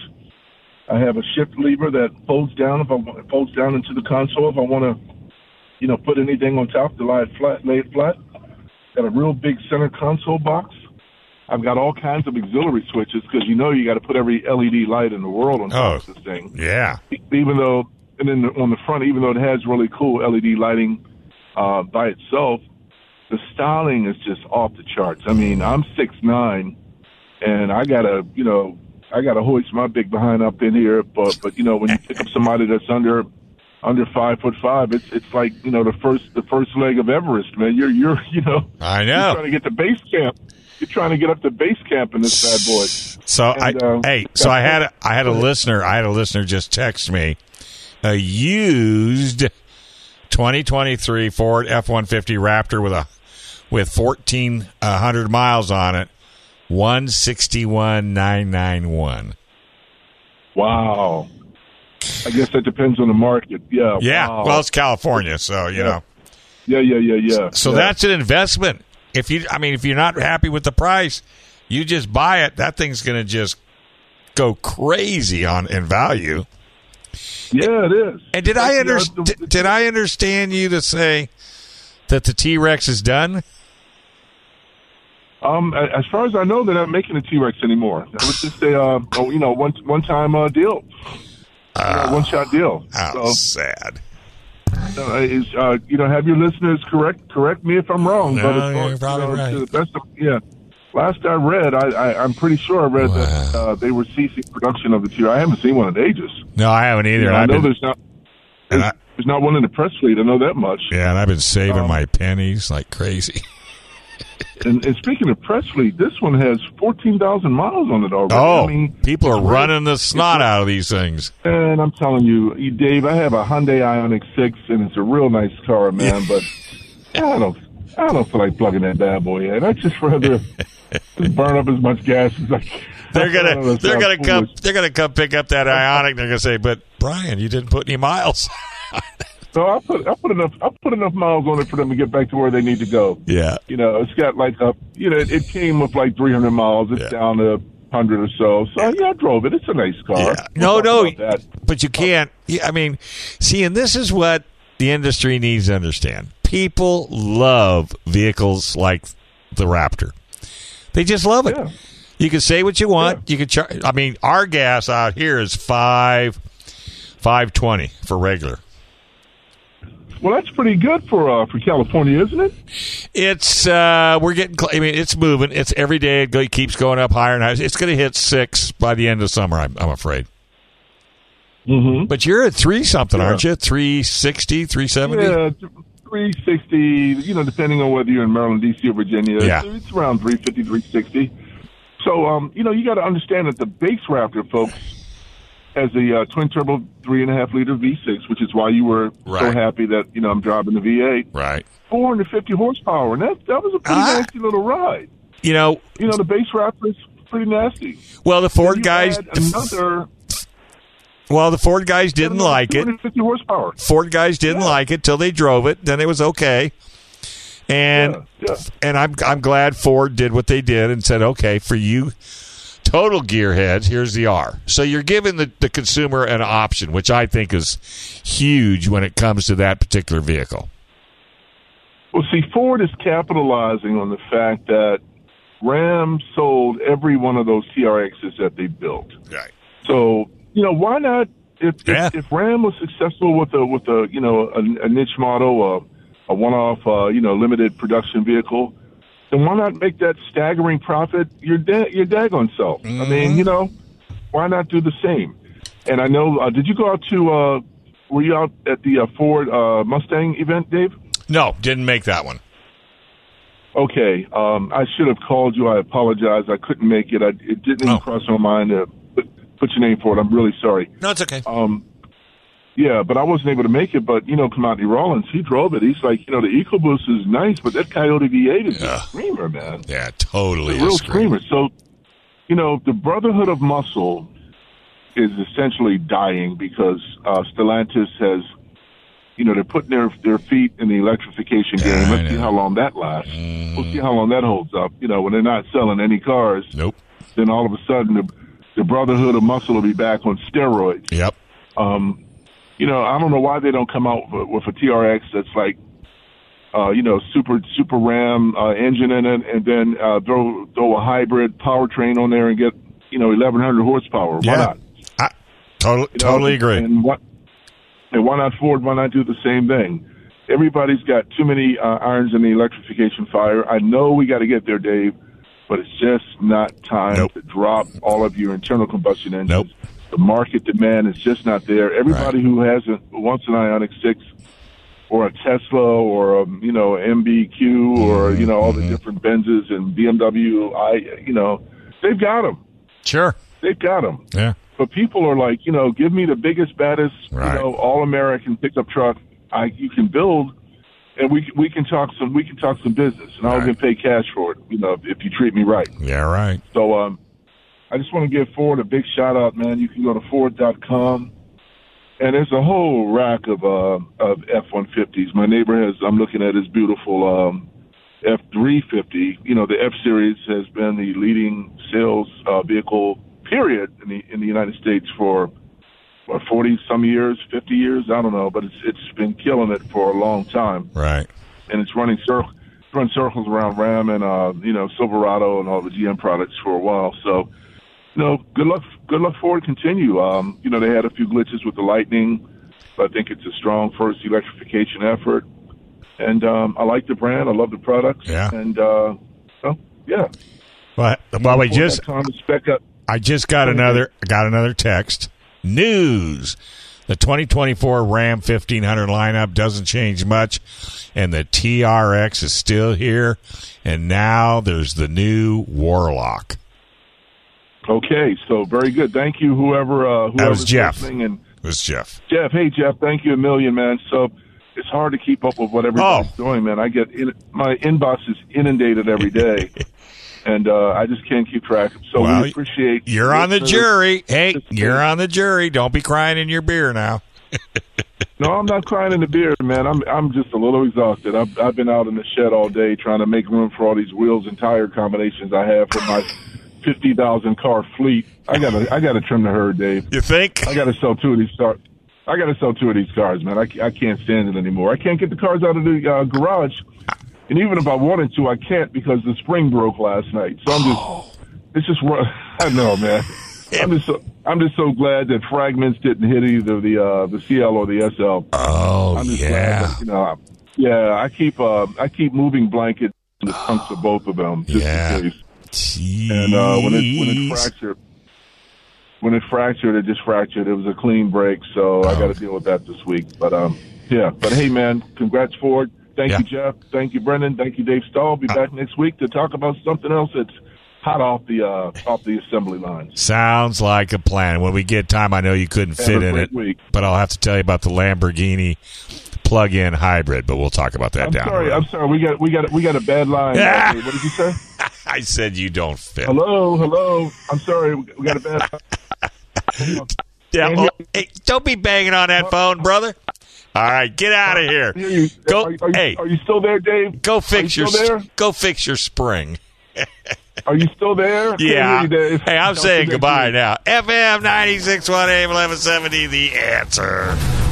Speaker 7: I have a shift lever that folds down if I want, it folds down into the console if I want to, you know, put anything on top to lie it flat, lay it flat. Got a real big center console box. I've got all kinds of auxiliary switches because you know you got to put every LED light in the world on top
Speaker 3: Oh.
Speaker 7: of this thing.
Speaker 3: Yeah.
Speaker 7: Even though, and then on the front, even though it has really cool LED lighting uh, by itself, the styling is just off the charts. I mean, I'm six nine, and I gotta, you know, I gotta hoist my big behind up in here. But but you know, when you pick up somebody that's under under five foot five, it's it's like you know the first the first leg of Everest, man. You're you're you know
Speaker 3: I know.
Speaker 7: trying to get to base camp. You're trying to get up to base camp in this bad boy.
Speaker 3: So
Speaker 7: And,
Speaker 3: I
Speaker 7: uh,
Speaker 3: hey, so I had a, I had a listener. I had a listener just text me a used 2023 Ford F150 Raptor with a with 1400 miles on it, 161,991.
Speaker 7: Wow. I guess that depends on the market. Yeah.
Speaker 3: Yeah,
Speaker 7: wow.
Speaker 3: well, it's California, so you
Speaker 7: Yeah.
Speaker 3: know.
Speaker 7: yeah, yeah, yeah, yeah.
Speaker 3: So
Speaker 7: yeah.
Speaker 3: that's an investment. If you, I mean, if you're not happy with the price, you just buy it. That thing's going to just go crazy on in value.
Speaker 7: yeah, it is.
Speaker 3: And did I
Speaker 7: You know,
Speaker 3: understand?
Speaker 7: the-
Speaker 3: Did I understand you to say that the T Rex is done?
Speaker 7: Um, as far as I know, they're not making a T Rex anymore. That was just a, uh, oh, you know, one one time uh, deal, one shot deal.
Speaker 3: How
Speaker 7: So,
Speaker 3: sad.
Speaker 7: uh, is uh, you know, have your listeners correct correct me if I'm wrong.
Speaker 3: No,
Speaker 7: but as
Speaker 3: you're probably
Speaker 7: you know,
Speaker 3: right.
Speaker 7: to the best of, yeah. Last I read, I, I, I'm pretty sure I read that uh, they were ceasing production of the two. I haven't seen one in ages.
Speaker 3: No, I haven't either.
Speaker 7: You know, I
Speaker 3: I've
Speaker 7: know
Speaker 3: been,
Speaker 7: there's not there's,
Speaker 3: I,
Speaker 7: there's not one in the press fleet. I know that much.
Speaker 3: yeah, and I've been saving
Speaker 7: Um,
Speaker 3: my pennies like crazy.
Speaker 7: And, and speaking of press fleet, this one has 14,000 miles on it already.
Speaker 3: Oh,
Speaker 7: I mean,
Speaker 3: people are running the snot out of these things.
Speaker 7: And I'm telling you, you, Dave, I have a Hyundai Ioniq 6, and it's a real nice car, man. but I don't, I don't feel like plugging that bad boy in. I just rather just burn up as much gas as I can.
Speaker 3: They're gonna, they're gonna come, they're gonna come pick up that Ioniq. They're gonna say, "But Brian, you didn't put any miles."
Speaker 7: So I put, I put enough, I put enough miles on it for them to get back to where they need to go.
Speaker 3: yeah,
Speaker 7: You know, it's got like a, you know, it, it came with like 300 miles. It's
Speaker 3: Yeah.
Speaker 7: down to 100 or so. So yeah, I drove it. It's a nice car.
Speaker 3: Yeah.
Speaker 7: We'll
Speaker 3: No, no.
Speaker 7: that.
Speaker 3: but you can't. I mean, see, and this is what the industry needs to understand. People love vehicles like the Raptor. They just love it.
Speaker 7: Yeah.
Speaker 3: You can say what you want. You can charge. I mean, our gas out here is five five twenty for regular.
Speaker 7: Well, that's pretty good for uh, for California, isn't it?
Speaker 3: It's uh we're getting. Cl- I mean, it's moving. It's every day. It, go, it keeps going up higher and higher. It's going to hit six by the end of summer. I'm, I'm afraid.
Speaker 7: Mm-hmm.
Speaker 3: But you're at three something,
Speaker 7: Yeah.
Speaker 3: aren't you? 360, 370?
Speaker 7: Yeah, 360, you know, depending on whether you're in Maryland, D.C., or Virginia.
Speaker 3: Yeah.
Speaker 7: It's, around 350, 360. So, um, you know, you got to understand that the base Raptor, folks, has a uh, twin turbo three and a half liter V6, which is why you were so happy that, you know, I'm driving the V8.
Speaker 3: Right.
Speaker 7: 450 horsepower, and that, that was a pretty
Speaker 3: Ah.
Speaker 7: nasty little ride.
Speaker 3: You know,
Speaker 7: You know, the base Raptor is pretty nasty.
Speaker 3: well, the Ford guys,
Speaker 7: another
Speaker 3: well, the Ford guys didn't like it.
Speaker 7: 250 horsepower.
Speaker 3: Ford guys didn't
Speaker 7: Yeah.
Speaker 3: like it till they drove it. Then it was okay. And
Speaker 7: Yeah, yeah.
Speaker 3: and I'm I'm glad Ford did what they did and said, okay, for you total gearheads, here's the R. So you're giving the, the consumer an option, which I think is huge when it comes to that particular vehicle.
Speaker 7: Well, see, Ford is capitalizing on the fact that Ram sold every one of those TRXs that they built.
Speaker 3: Right.
Speaker 7: So, you know, why not? If
Speaker 3: Yeah.
Speaker 7: if, if Ram was successful with a with a you know a, a niche model, a, a one-off uh, you know limited production vehicle, then why not make that staggering profit your da- your daggone self? I mean, you know, why not do the same? And I know, uh, did you go out to? Uh, were you out at the uh, Ford uh, Mustang event, Dave?
Speaker 3: No, didn't make that one.
Speaker 7: Okay, um, I should have called you. I apologize. I couldn't make it. I, it didn't even
Speaker 3: Oh.
Speaker 7: cross my mind to put, put your name for it. I'm really sorry.
Speaker 3: No, it's okay.
Speaker 7: Um, yeah, but I wasn't able to make it. But you know, Commodity Rollins, he drove it. He's like, you know, the EcoBoost is nice, but that Coyote V8 is
Speaker 3: Yeah.
Speaker 7: a screamer, man.
Speaker 3: Yeah, totally.
Speaker 7: a real
Speaker 3: screamer.
Speaker 7: So, you know, the Brotherhood of Muscle is essentially dying because uh, Stellantis has, you know, they're putting their their feet in the electrification
Speaker 3: Yeah,
Speaker 7: game. Let's see how long that lasts. We'll see how long that holds up. You know, when they're not selling any cars,
Speaker 3: Nope.
Speaker 7: then all of a sudden the the Brotherhood of Muscle will be back on steroids.
Speaker 3: Yep.
Speaker 7: Um, you know, I don't know why they don't come out with, with a TRX that's like, uh, you know, super super Ram uh, engine in it, and then uh, throw throw a hybrid powertrain on there and get you know 1100 horsepower. Why not?
Speaker 3: I totally,
Speaker 7: You know,
Speaker 3: totally agree.
Speaker 7: And what? And why not Ford? Why not do the same thing? Everybody's got too many uh, irons in the electrification fire. I know we got to get there, Dave, but it's just not time
Speaker 3: Nope.
Speaker 7: to drop all of your internal combustion engines.
Speaker 3: Nope.
Speaker 7: The market demand is just not there. Everybody who has a, wants an Ioniq Six or a Tesla or a, you know MBQ or you know all the different Benzes and BMW, I you know they've got them.
Speaker 3: Sure.
Speaker 7: They've got them.
Speaker 3: Yeah.
Speaker 7: But people are like, you know, give me the biggest, baddest,
Speaker 3: Right.
Speaker 7: you know, all American pickup truck. I you can build, and we we can talk some we can talk some business, and I'll get paid cash for it. You know, if, if you treat me right.
Speaker 3: Yeah, right.
Speaker 7: So um, I just want to give Ford a big shout out, man. You can go to Ford.com, and there's a whole rack of uh, of F-150s. My neighbor has. I'm looking at his beautiful um, F-350. You know, the F Series has been the leading sales uh, vehicle period in the in the United States for what, 40 some years, 50 years, I don't know, but it's it's been killing it for a long time.
Speaker 3: Right.
Speaker 7: And it's running circle run circles around Ram and uh, you know Silverado and all the GM products for a while. So, you know, good luck good luck Ford continue. Um, you know, they had a few glitches with the Lightning, but I think it's a strong first electrification effort. And um, I like the brand. I love the products.
Speaker 3: Yeah.
Speaker 7: And uh, so yeah.
Speaker 3: Well, well, we just
Speaker 7: up.
Speaker 3: I just got another got another text. News. The 2024 Ram 1500 lineup doesn't change much, and the TRX is still here. And now there's the new Warlock.
Speaker 7: Okay, so very good. Thank you, whoever uh,
Speaker 3: That was Jeff.
Speaker 7: And
Speaker 3: It was Jeff.
Speaker 7: Jeff, hey Jeff, thank you a million, man. So it's hard to keep up with what everybody's doing, man. I get in, my inbox is inundated every day, and uh, I just can't keep track. So
Speaker 3: Well,
Speaker 7: we appreciate
Speaker 3: You're on the jury. Hey, you're on the jury. Don't be crying in your beer now.
Speaker 7: No, I'm not crying in the beer, man. I'm I'm just a little exhausted. I've I've been out in the shed all day trying to make room for all these wheels and tire combinations I have for my fifty thousand car fleet. I gotta I gotta trim the herd, Dave.
Speaker 3: You think?
Speaker 7: I gotta sell two of these cars. I gotta sell two of these cars, man. I, I can't stand it anymore. I can't get the cars out of the uh, garage, and even if I wanted to, I can't because the spring broke last night. So I'm just it's just I know, man. I'm just so I'm just so glad that fragments didn't hit either the uh, the CL or the SL.
Speaker 3: Oh
Speaker 7: I'm just
Speaker 3: yeah.
Speaker 7: glad that, you know, I- yeah. I keep uh, I keep moving blankets in the trunks of both of them just
Speaker 3: Yeah.
Speaker 7: And uh, when it when it fractured, when it fractured, it just fractured. It was a clean break, so I got to deal with that this week. But um, yeah. But hey, man, congrats, Ford. Thank
Speaker 3: Yeah.
Speaker 7: you, Jeff. Thank you, Brendan. Thank you, Dave Stahl. Be back next week to talk about something else that's hot off the uh, off the assembly line.
Speaker 3: Sounds like a plan. When we get time, I know you couldn't
Speaker 7: Have
Speaker 3: fit in it,
Speaker 7: week.
Speaker 3: but I'll have to tell you about the Lamborghini plug-in hybrid. But we'll talk about that
Speaker 7: I'm
Speaker 3: down
Speaker 7: sorry.
Speaker 3: the road.
Speaker 7: I'm sorry. We got we got we got a bad line.
Speaker 3: Ah.
Speaker 7: What did you say?
Speaker 3: I said you don't fit.
Speaker 7: Hello, hello. I'm sorry. We got a bad.
Speaker 3: Yeah, well, hey, don't be banging on that uh, phone, brother. All right, get uh, out of here.
Speaker 7: You.
Speaker 3: Go,
Speaker 7: Are, are you,
Speaker 3: hey,
Speaker 7: are you still there, Dave?
Speaker 3: go fix
Speaker 7: you
Speaker 3: your
Speaker 7: there?
Speaker 3: go fix your spring.
Speaker 7: Are you still there?
Speaker 3: Yeah.
Speaker 7: you,
Speaker 3: Hey, I'm saying goodbye now. FM 96.1 AM 1170, the answer.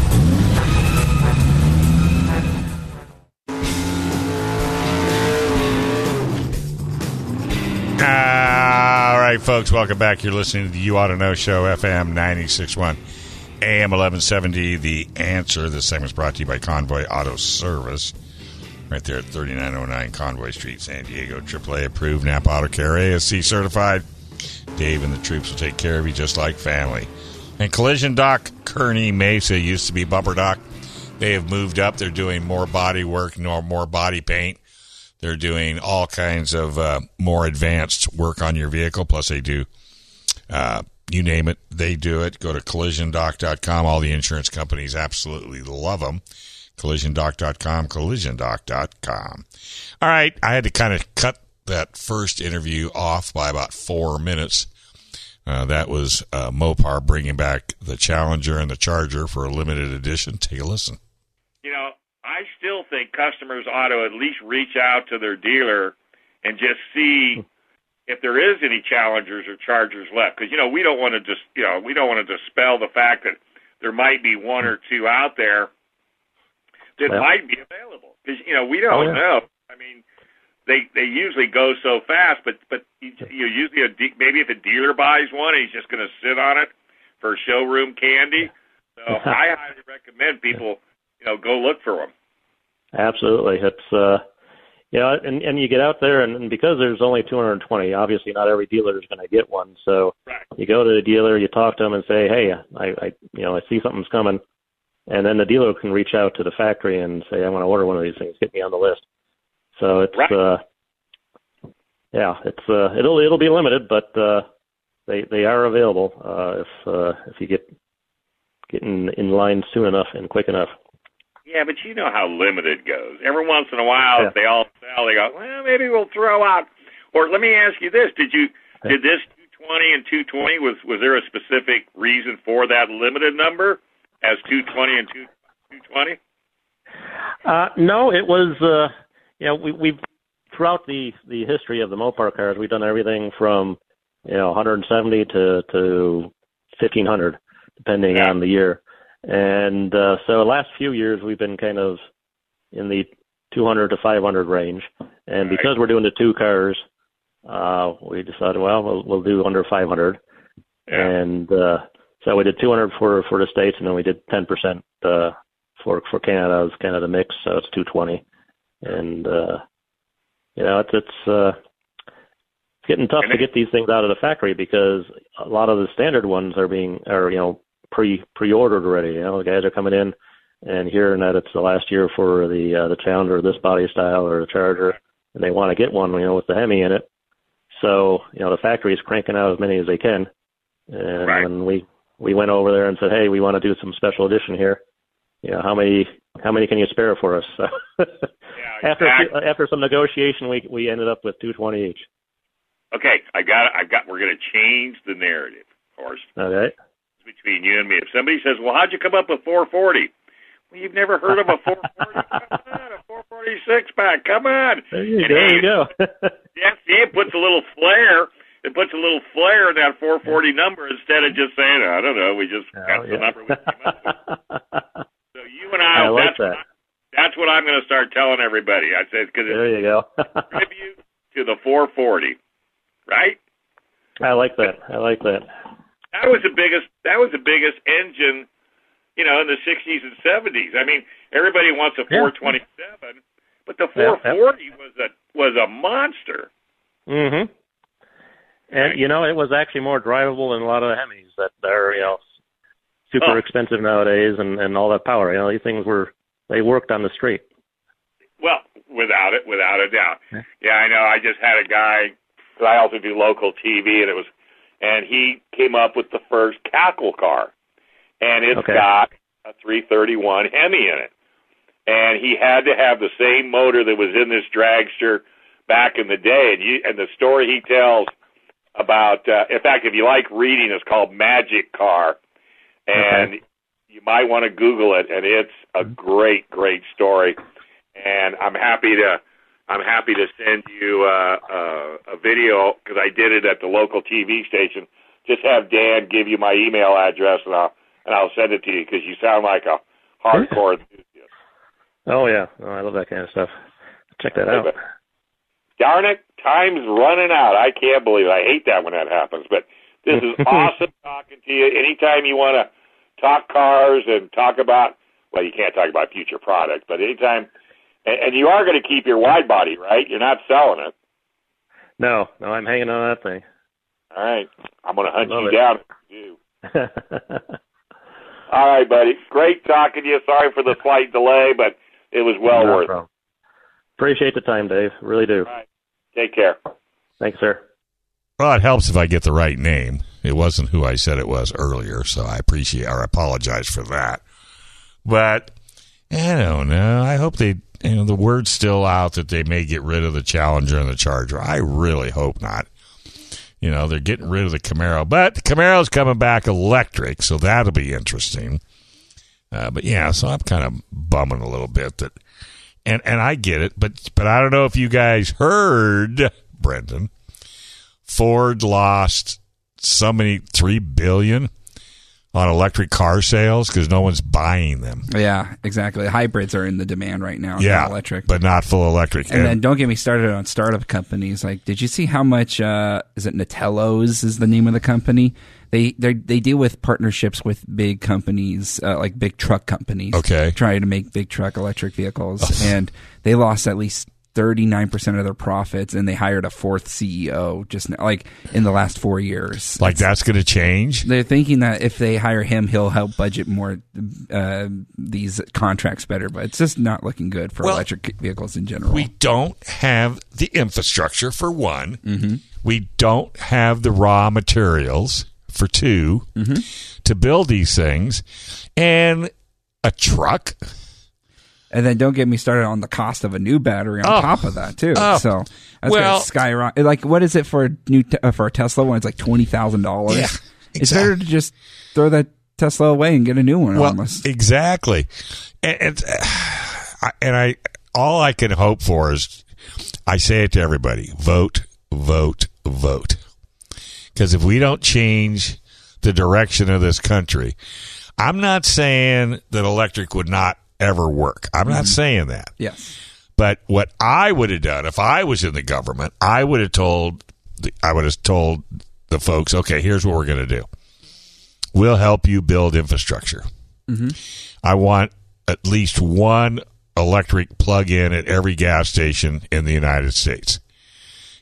Speaker 3: All right, folks, welcome back. You're listening to the You Ought to Know Show, FM 96.1 AM 1170, the answer. This segment's brought to you by Convoy Auto Service right there at 3909 Convoy Street, San Diego. AAA approved, Napa Auto Care, ASE certified. Dave and the troops will take care of you just like family. And Collision Doc Kearney Mesa used to be Bumper Doc. They have moved up. They're doing more body work, more body paint. They're doing all kinds of uh, more advanced work on your vehicle. Plus, they do uh, you name it, they do it. Go to collisiondoc.com. All the insurance companies absolutely love them. Collisiondoc.com, collisiondoc.com. All right, I had to kind of cut that first interview off by about four minutes. Uh, that was uh, Mopar bringing back the Challenger and the Charger for a limited edition. Take a listen.
Speaker 4: you know, I still think customers ought to at least reach out to their dealer and just see if there is any challengers or chargers left. Because you know, we don't want to just you know we don't want to dispel the fact that there might be one or two out there that
Speaker 5: Yeah.
Speaker 4: might be available. Because you know we oh, don't
Speaker 5: Oh, yeah.
Speaker 4: know. I mean, they they usually go so fast, but but you, you usually a de- maybe if a dealer buys one, he's just going to sit on it for showroom candy. So I highly recommend people you know go look for them.
Speaker 5: Absolutely. It's uh you know, and and you get out there and, and because there's only 220, obviously not every dealer is going to get one. So
Speaker 4: Right.
Speaker 5: you go to the dealer, you talk to them and say, "Hey, I I you know, I see something's coming." And then the dealer can reach out to the factory and say, "I want to order one of these things. Get me on the list." So it's
Speaker 4: Right.
Speaker 5: uh yeah, it's uh it'll it'll be limited, but uh they they are available uh if uh if you get get in, in line soon enough and quick enough.
Speaker 4: Yeah, but you know how limited goes. Every once in a while,
Speaker 5: Yeah.
Speaker 4: if they all sell, they go, well, maybe we'll throw out. Or let me ask you this: Did you did this 220 and 220 was was there a specific reason for that limited number as 220 and 2 220?
Speaker 5: Uh, no, it was. Uh, you know, we we've throughout the the history of the Mopar cars, we've done everything from you know 170 to to 1500, depending
Speaker 4: Yeah.
Speaker 5: on the year. And uh, so the last few years, we've been kind of in the 200 to 500 range. And
Speaker 4: Right.
Speaker 5: because we're doing the two cars, uh, we decided, well, we'll we'll do under 500.
Speaker 4: Yeah.
Speaker 5: And uh, so we did 200 for for the states, and then we did 10 percent uh, for for Canada as Canada mix, so it's 220. And uh, you know, it's it's uh, it's getting tough
Speaker 4: And
Speaker 5: to
Speaker 4: it-
Speaker 5: get these things out of the factory because a lot of the standard ones are being are you know pre pre ordered already. You know, the guys are coming in and hearing that it's the last year for the uh, the Challenger, this body style, or the Charger, and they want to get one, you know, with the Hemi in it. So you know, the factory is cranking out as many as they can. And
Speaker 4: Right.
Speaker 5: when we we went over there and said, hey, we want to do some special edition here. You know, how many how many can you spare for us? So
Speaker 4: Yeah,
Speaker 5: after
Speaker 4: exactly.
Speaker 5: after some negotiation, we we ended up with 220 each.
Speaker 4: Okay, I got I got. We're going to change the narrative, of course,
Speaker 5: Okay.
Speaker 4: Between you and me. If somebody says, "Well, how'd you come up with 440?" Well, you've never heard of a 440? come on, a 446 pack. Come on.
Speaker 5: There you,
Speaker 4: And
Speaker 5: there
Speaker 4: hey,
Speaker 5: you go.
Speaker 4: Yeah, puts a little flair. It puts a little flair in that 440 number instead of just saying, I don't know, we just
Speaker 5: Oh,
Speaker 4: got the number we came up with. So you and I,
Speaker 5: I like
Speaker 4: that's,
Speaker 5: that.
Speaker 4: What I, that's what I'm going to start telling everybody. I said because
Speaker 5: there
Speaker 4: it's
Speaker 5: you go.
Speaker 4: tribute to the 440, right?
Speaker 5: I like that. I like that.
Speaker 4: That was the biggest. That was the biggest engine, you know, in the 60s and 70s. I mean, everybody wants a
Speaker 5: Yeah.
Speaker 4: 427, but the
Speaker 5: yeah.
Speaker 4: 440 was a was a monster.
Speaker 5: Mhm. And you know, it was actually more drivable than a lot of the Hemis that are, you know, super
Speaker 4: Oh.
Speaker 5: expensive nowadays and and all that power. You know, these things were they worked on the street.
Speaker 4: Well, without it, without a doubt.
Speaker 5: Yeah.
Speaker 4: Yeah, I know. I just had a guy. Cause I also do local TV, and it was, and he came up with the first cackle car, and it's
Speaker 5: Okay.
Speaker 4: got a 331 Hemi in it, and he had to have the same motor that was in this dragster back in the day, and you and the story he tells about. Uh, in fact, if you like reading, it's called Magic Car, and you might want to Google it, and it's a great, great story. And I'm happy to, I'm happy to send you uh, uh, a video because I did it at the local TV station. Just have Dan give you my email address, and I'll and I'll send it to you because you sound like a hardcore enthusiast.
Speaker 5: Oh yeah, oh, I love that kind of stuff. Check that out.
Speaker 4: Darn it, time's running out. I can't believe it. I hate that when that happens. But this is awesome talking to you. Anytime you want to talk cars and talk about, well, you can't talk about future products, but anytime, and, and you are going to keep your wide body, right? You're not selling it.
Speaker 5: No, no, I'm hanging on that thing.
Speaker 4: All right. I'm going to hunt
Speaker 5: Love
Speaker 4: you
Speaker 5: it.
Speaker 4: down you do. All right, buddy. Great talking to you. Sorry for the slight delay, but it was well
Speaker 5: No
Speaker 4: worth it.
Speaker 5: problem. Appreciate the time, Dave. Really do.
Speaker 4: All right. Take care.
Speaker 5: Thanks, sir.
Speaker 3: Well, it helps if I get the right name. It wasn't who I said it was earlier, so I appreciate or apologize for that. But I don't know. I hope they, you know, the word's still out that they may get rid of the Challenger and the Charger. I really hope not. You know, they're getting rid of the Camaro, but the Camaro's coming back electric, so that'll be interesting. Uh, but yeah, so I'm kind of bumming a little bit that, and and I get it, but but I don't know if you guys heard, Brendan. Ford lost so many three billion on electric car sales because no one's buying them.
Speaker 8: Yeah, exactly. Hybrids are in the demand right now.
Speaker 3: yeah,
Speaker 8: not electric.
Speaker 3: but not full electric.
Speaker 8: and then don't get me started on startup companies. Like, did you see how much? Uh, is it Natello's is the name of the company? They they they deal with partnerships with big companies, uh, like big truck companies.
Speaker 3: Okay.
Speaker 8: trying to make big truck electric vehicles, and they lost at least. 39% of their profits and they hired a fourth CEO just now, like in the last 4 years.
Speaker 3: like that's going to change.
Speaker 8: They're thinking that if they hire him, he'll help budget more uh, these contracts better, but it's just not looking good for
Speaker 3: Well,
Speaker 8: electric vehicles in general.
Speaker 3: We don't have the infrastructure for one.
Speaker 8: Mm-hmm.
Speaker 3: We don't have the raw materials for 2
Speaker 8: Mm-hmm.
Speaker 3: to build these things, and a truck.
Speaker 8: And then don't get me started on the cost of a new battery on
Speaker 3: Oh.
Speaker 8: top of that too.
Speaker 3: Oh.
Speaker 8: So that's
Speaker 3: Well-
Speaker 8: gonna skyrocket. Like, what is it for a new te- uh, for a Tesla when it's like twenty thousand dollars?
Speaker 3: Yeah,
Speaker 8: It's better to just throw that Tesla away and get a new one.
Speaker 3: Well,
Speaker 8: almost.
Speaker 3: exactly. And, and, I- and I, all I can hope for is, I say it to everybody: vote, vote, vote. Because if we don't change the direction of this country, I'm not saying that electric would not ever work. I'm not mm-hmm. saying that.
Speaker 8: Yes.
Speaker 3: But what I would have done if I was in the government, I would have told the, I would have told the folks, okay, here's what we're going to do. We'll help you build infrastructure. Mm-hmm. I want at least one electric plug-in at every gas station in the United States.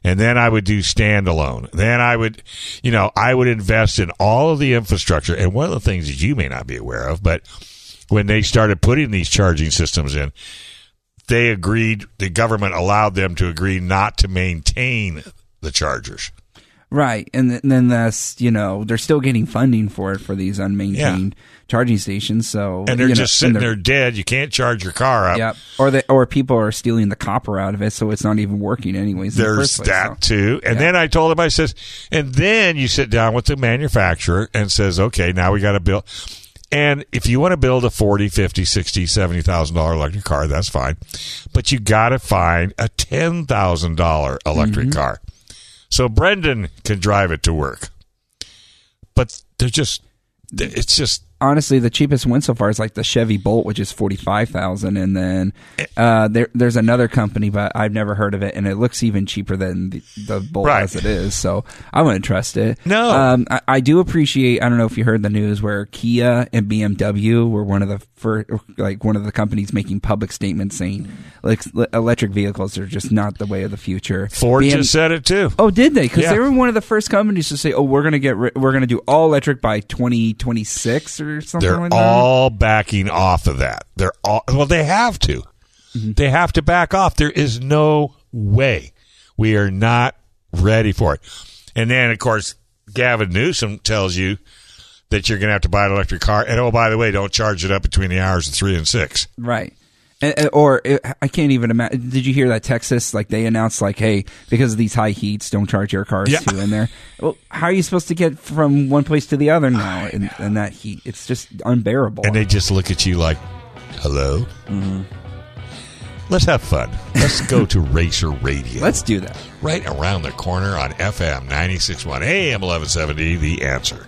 Speaker 3: And then I would do standalone. Then I would, you know, I would invest in all of the infrastructure. And one of the things that you may not be aware of, but when they started putting these charging systems in, they agreed, the government allowed them to agree not to maintain the chargers.
Speaker 8: Right, and, th- and then that's you know they're still getting funding for it for these unmaintained charging stations. So
Speaker 3: And they're
Speaker 8: you know,
Speaker 3: just sitting there dead. You can't charge your car up.
Speaker 8: Yep. Or they, or people are stealing the copper out of it, so it's not even working anyways. in the
Speaker 3: There's
Speaker 8: first place,
Speaker 3: that
Speaker 8: so.
Speaker 3: too. And then I told him, I says, and then you sit down with the manufacturer and says, okay, now we got to build. And if you want to build a 40, 50, 60, 70,000 dollar electric car, that's fine. But you got to find a $10,000 electric
Speaker 8: Mm-hmm.
Speaker 3: car. So Brendan can drive it to work. But they're just it's just
Speaker 8: honestly, the cheapest one so far is like the Chevy Bolt, which is forty five thousand, and then uh, there, there's another company, but I've never heard of it, and it looks even cheaper than the, the Bolt
Speaker 3: Right.
Speaker 8: as it is. So I wouldn't trust it.
Speaker 3: No.
Speaker 8: um, I, I do appreciate. I don't know if you heard the news where Kia and BMW were one of the first, like one of the companies making public statements saying like electric vehicles are just not the way of the future.
Speaker 3: Ford
Speaker 8: BM
Speaker 3: just said it too.
Speaker 8: Oh, did they? Because
Speaker 3: Yeah.
Speaker 8: they were one of the first companies to say, "Oh, we're gonna get ri- we're gonna do all electric by 2026 or something
Speaker 3: They're
Speaker 8: like that."
Speaker 3: all backing off of that. They're all well. They have to.
Speaker 8: Mm-hmm.
Speaker 3: They have to back off. There is no way we are not ready for it. And then, of course, Gavin Newsom tells you that you're going to have to buy an electric car. And oh, by the way, don't charge it up between the hours of three and six.
Speaker 8: Right. And- and- Or I can't even imagine. Did you hear that Texas? Like they announced, like, hey, because of these high heats, don't charge your cars
Speaker 3: Yeah.
Speaker 8: too in there. Well, how are you supposed to get from one place to the other now in, in that heat? It's just unbearable.
Speaker 3: And they just look at you like, hello?
Speaker 8: Mm-hmm.
Speaker 3: Let's have fun. Let's go to Racer Radio.
Speaker 8: Let's do that.
Speaker 3: right around the corner on FM 96.1 AM 1170, The Answer.